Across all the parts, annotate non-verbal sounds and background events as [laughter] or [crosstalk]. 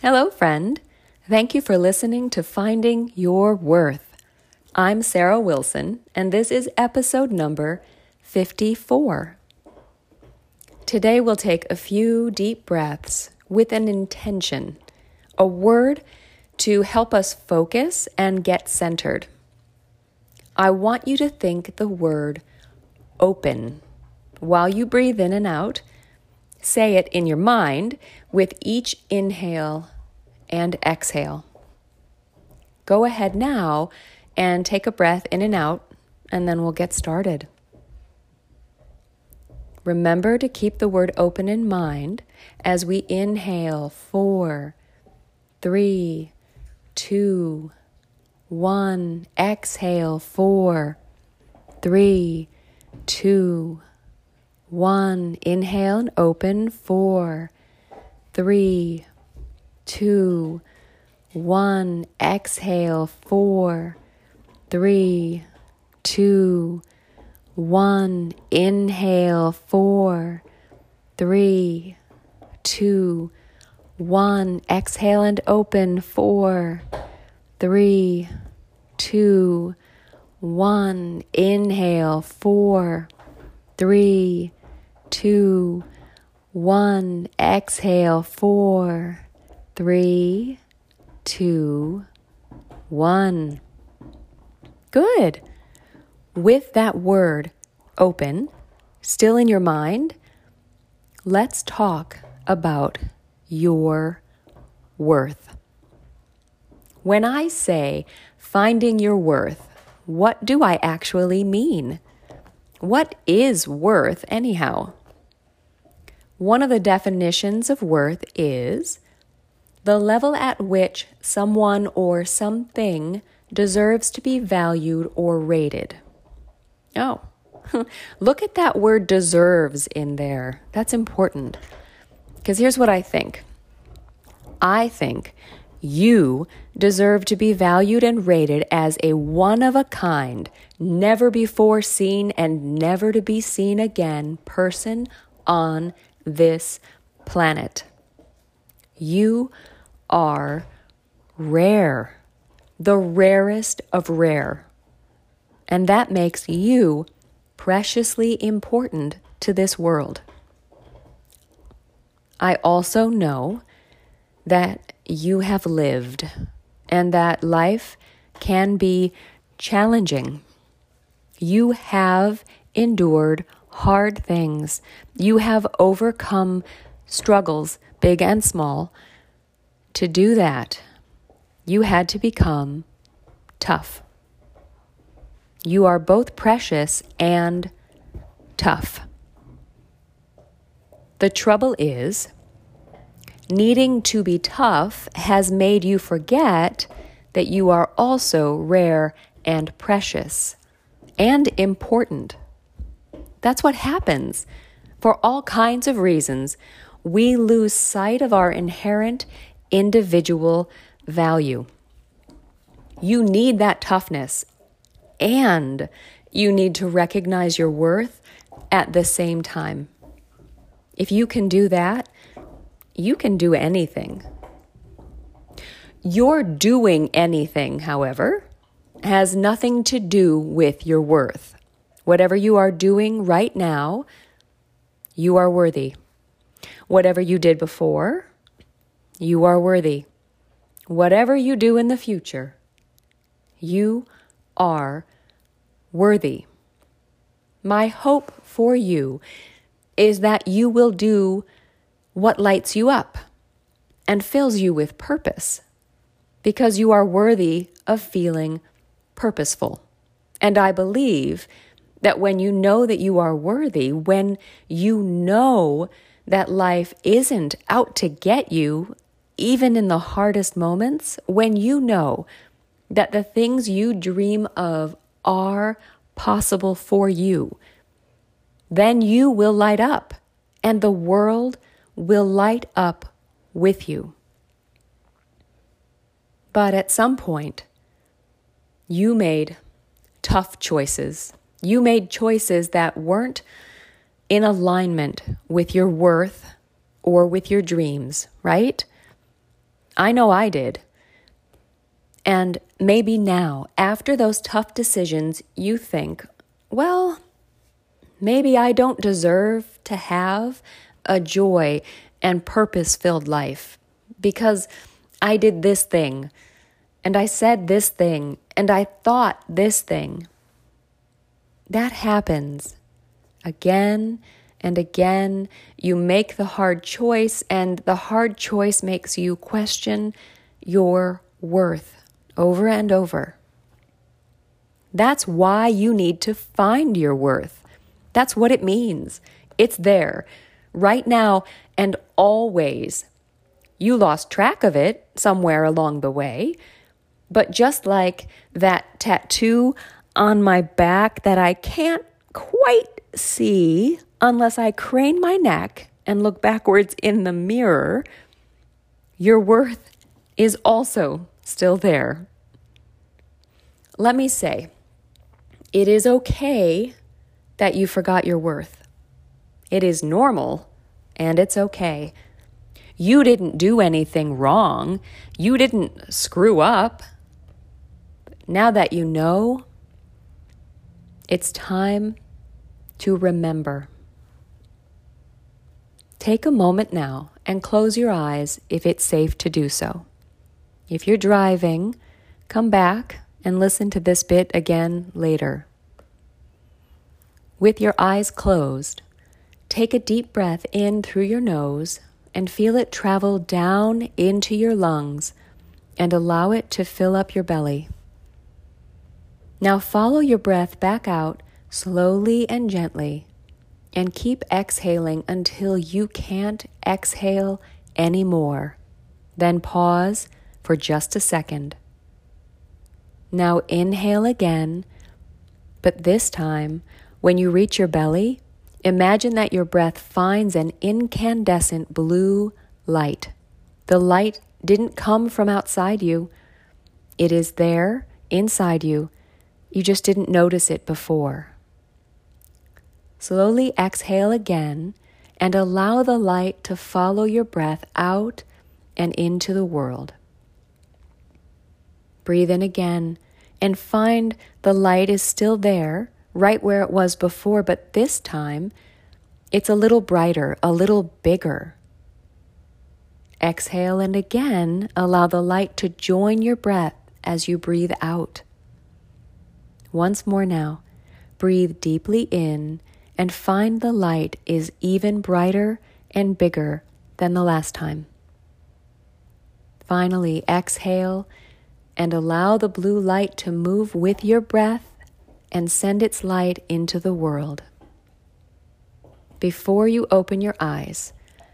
Hello, friend. Thank you for listening to Finding Your Worth. I'm Sarah Wilson, and this is episode number 54. Today, we'll take a few deep breaths with an intention, a word to help us focus and get centered. I want you to think the word open while you breathe in and out Say it in your mind with each inhale and exhale. Go ahead now and take a breath in and out, and then we'll get started. Remember to keep the word open in mind as we inhale four, three, two, one. Exhale four, three, two, one, inhale and open. Four, three, two, one. Exhale. Four, three, two, one. Inhale. Four, three, two, one. Exhale and open. Four, three, two, one. Inhale. Four, three, two, one. Exhale, four, three, two, one. Good. With that word open, still in your mind, let's talk about your worth. When I say finding your worth, what do I actually mean? What is worth, anyhow? One of the definitions of worth is the level at which someone or something deserves to be valued or rated. Oh, [laughs] look at that word deserves in there. That's important. Because here's what I think I think you deserve to be valued and rated as a one of a kind, never before seen and never to be seen again person on this planet. You are rare, the rarest of rare. And that makes you preciously important to this world. I also know that you have lived and that life can be challenging. You have endured hard things. You have overcome struggles, big and small. To do that, you had to become tough. You are both precious and tough. The trouble is, needing to be tough has made you forget that you are also rare and precious and important. That's what happens. For all kinds of reasons, we lose sight of our inherent individual value. You need that toughness and you need to recognize your worth at the same time. If you can do that, you can do anything. Your doing anything, however, has nothing to do with your worth. Whatever you are doing right now, you are worthy. Whatever you did before, you are worthy. Whatever you do in the future, you are worthy. My hope for you is that you will do what lights you up and fills you with purpose because you are worthy of feeling purposeful. And I believe that when you know that you are worthy, when you know that life isn't out to get you, even in the hardest moments, when you know that the things you dream of are possible for you, then you will light up and the world will light up with you. But at some point, you made tough choices. You made choices that weren't in alignment with your worth or with your dreams, right? I know I did. And maybe now, after those tough decisions, you think, well, maybe I don't deserve to have a joy and purpose filled life because I did this thing and I said this thing and I thought this thing. That happens again and again. You make the hard choice, and the hard choice makes you question your worth over and over. That's why you need to find your worth. That's what it means. It's there, right now and always. You lost track of it somewhere along the way, but just like that tattoo on my back that I can't quite see unless I crane my neck and look backwards in the mirror, your worth is also still there. Let me say, it is okay that you forgot your worth. It is normal and it's okay. You didn't do anything wrong. You didn't screw up. Now that you know, it's time to remember. Take a moment now and close your eyes if it's safe to do so. If you're driving, come back and listen to this bit again later. With your eyes closed, take a deep breath in through your nose and feel it travel down into your lungs and allow it to fill up your belly. Now follow your breath back out slowly and gently and keep exhaling until you can't exhale anymore. Then pause for just a second. Now inhale again, but this time, when you reach your belly, imagine that your breath finds an incandescent blue light. The light didn't come from outside you, it is there inside you. You just didn't notice it before. Slowly exhale again and allow the light to follow your breath out and into the world. Breathe in again and find the light is still there, right where it was before, but this time it's a little brighter, a little bigger. Exhale and again allow the light to join your breath as you breathe out. Once more now, breathe deeply in and find the light is even brighter and bigger than the last time. Finally, exhale and allow the blue light to move with your breath and send its light into the world. Before you open your eyes,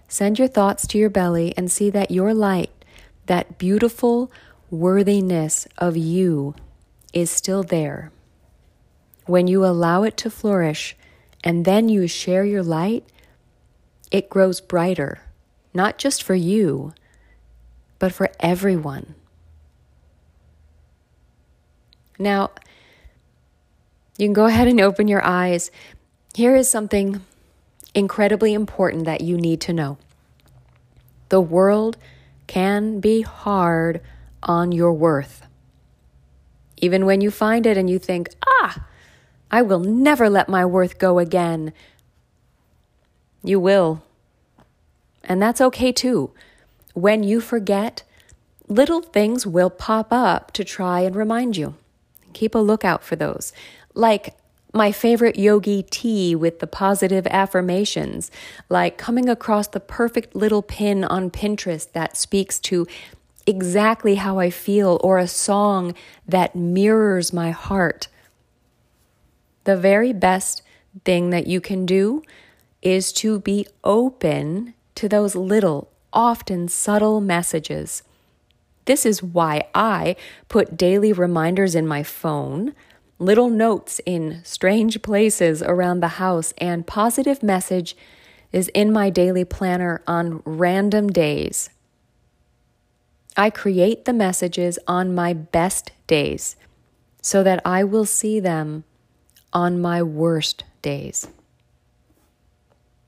send your thoughts to your belly and see that your light, that beautiful worthiness of you, is still there. When you allow it to flourish, and then you share your light, it grows brighter, not just for you, but for everyone. Now, you can go ahead and open your eyes. Here is something incredibly important that you need to know the world can be hard on your worth. Even when you find it and you think, ah, I will never let my worth go again. You will. And that's okay too. When you forget, little things will pop up to try and remind you. Keep a lookout for those. Like my favorite yogi tea with the positive affirmations, like coming across the perfect little pin on Pinterest that speaks to exactly how I feel, or a song that mirrors my heart. The very best thing that you can do is to be open to those little, often subtle messages. This is why I put daily reminders in my phone, little notes in strange places around the house, and positive message is in my daily planner on random days. I create the messages on my best days so that I will see them on my worst days.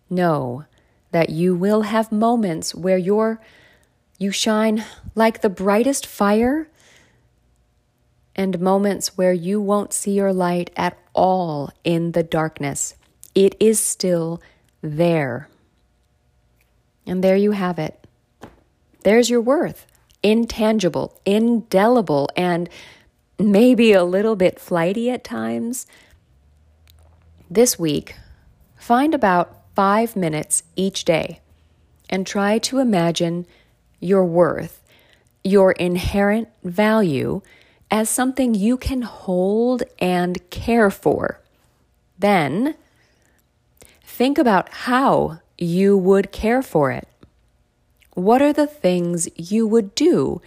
Know that you will have moments where your You shine like the brightest fire, and moments where you won't see your light at all in the darkness. It is still there. And there you have it. There's your worth intangible, indelible, and maybe a little bit flighty at times. This week, find about five minutes each day and try to imagine your worth, your inherent value, as something you can hold and care for. Then, think about how you would care for it. What are the things you would do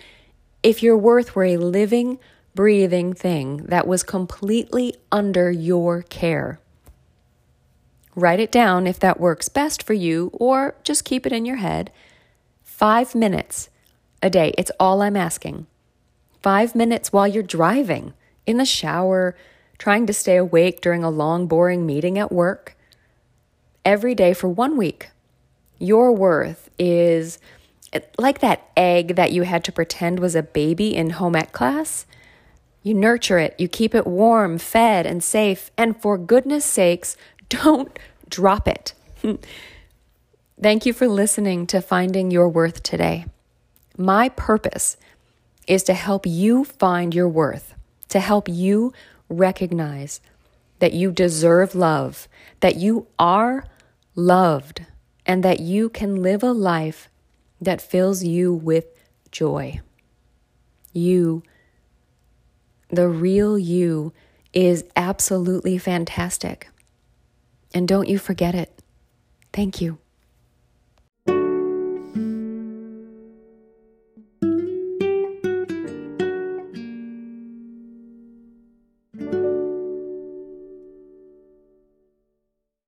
if your worth were a living, breathing thing that was completely under your care? Write it down if that works best for you, or just keep it in your head. Five minutes a day, it's all I'm asking. Five minutes while you're driving, in the shower, trying to stay awake during a long, boring meeting at work. Every day for one week. Your worth is like that egg that you had to pretend was a baby in home ec class. You nurture it, you keep it warm, fed, and safe, and for goodness sakes, [laughs] don't drop it. [laughs] Thank you for listening to Finding Your Worth today. My purpose is to help you find your worth, to help you recognize that you deserve love, that you are loved, and that you can live a life that fills you with joy. You, the real you, is absolutely fantastic. And don't you forget it. Thank you.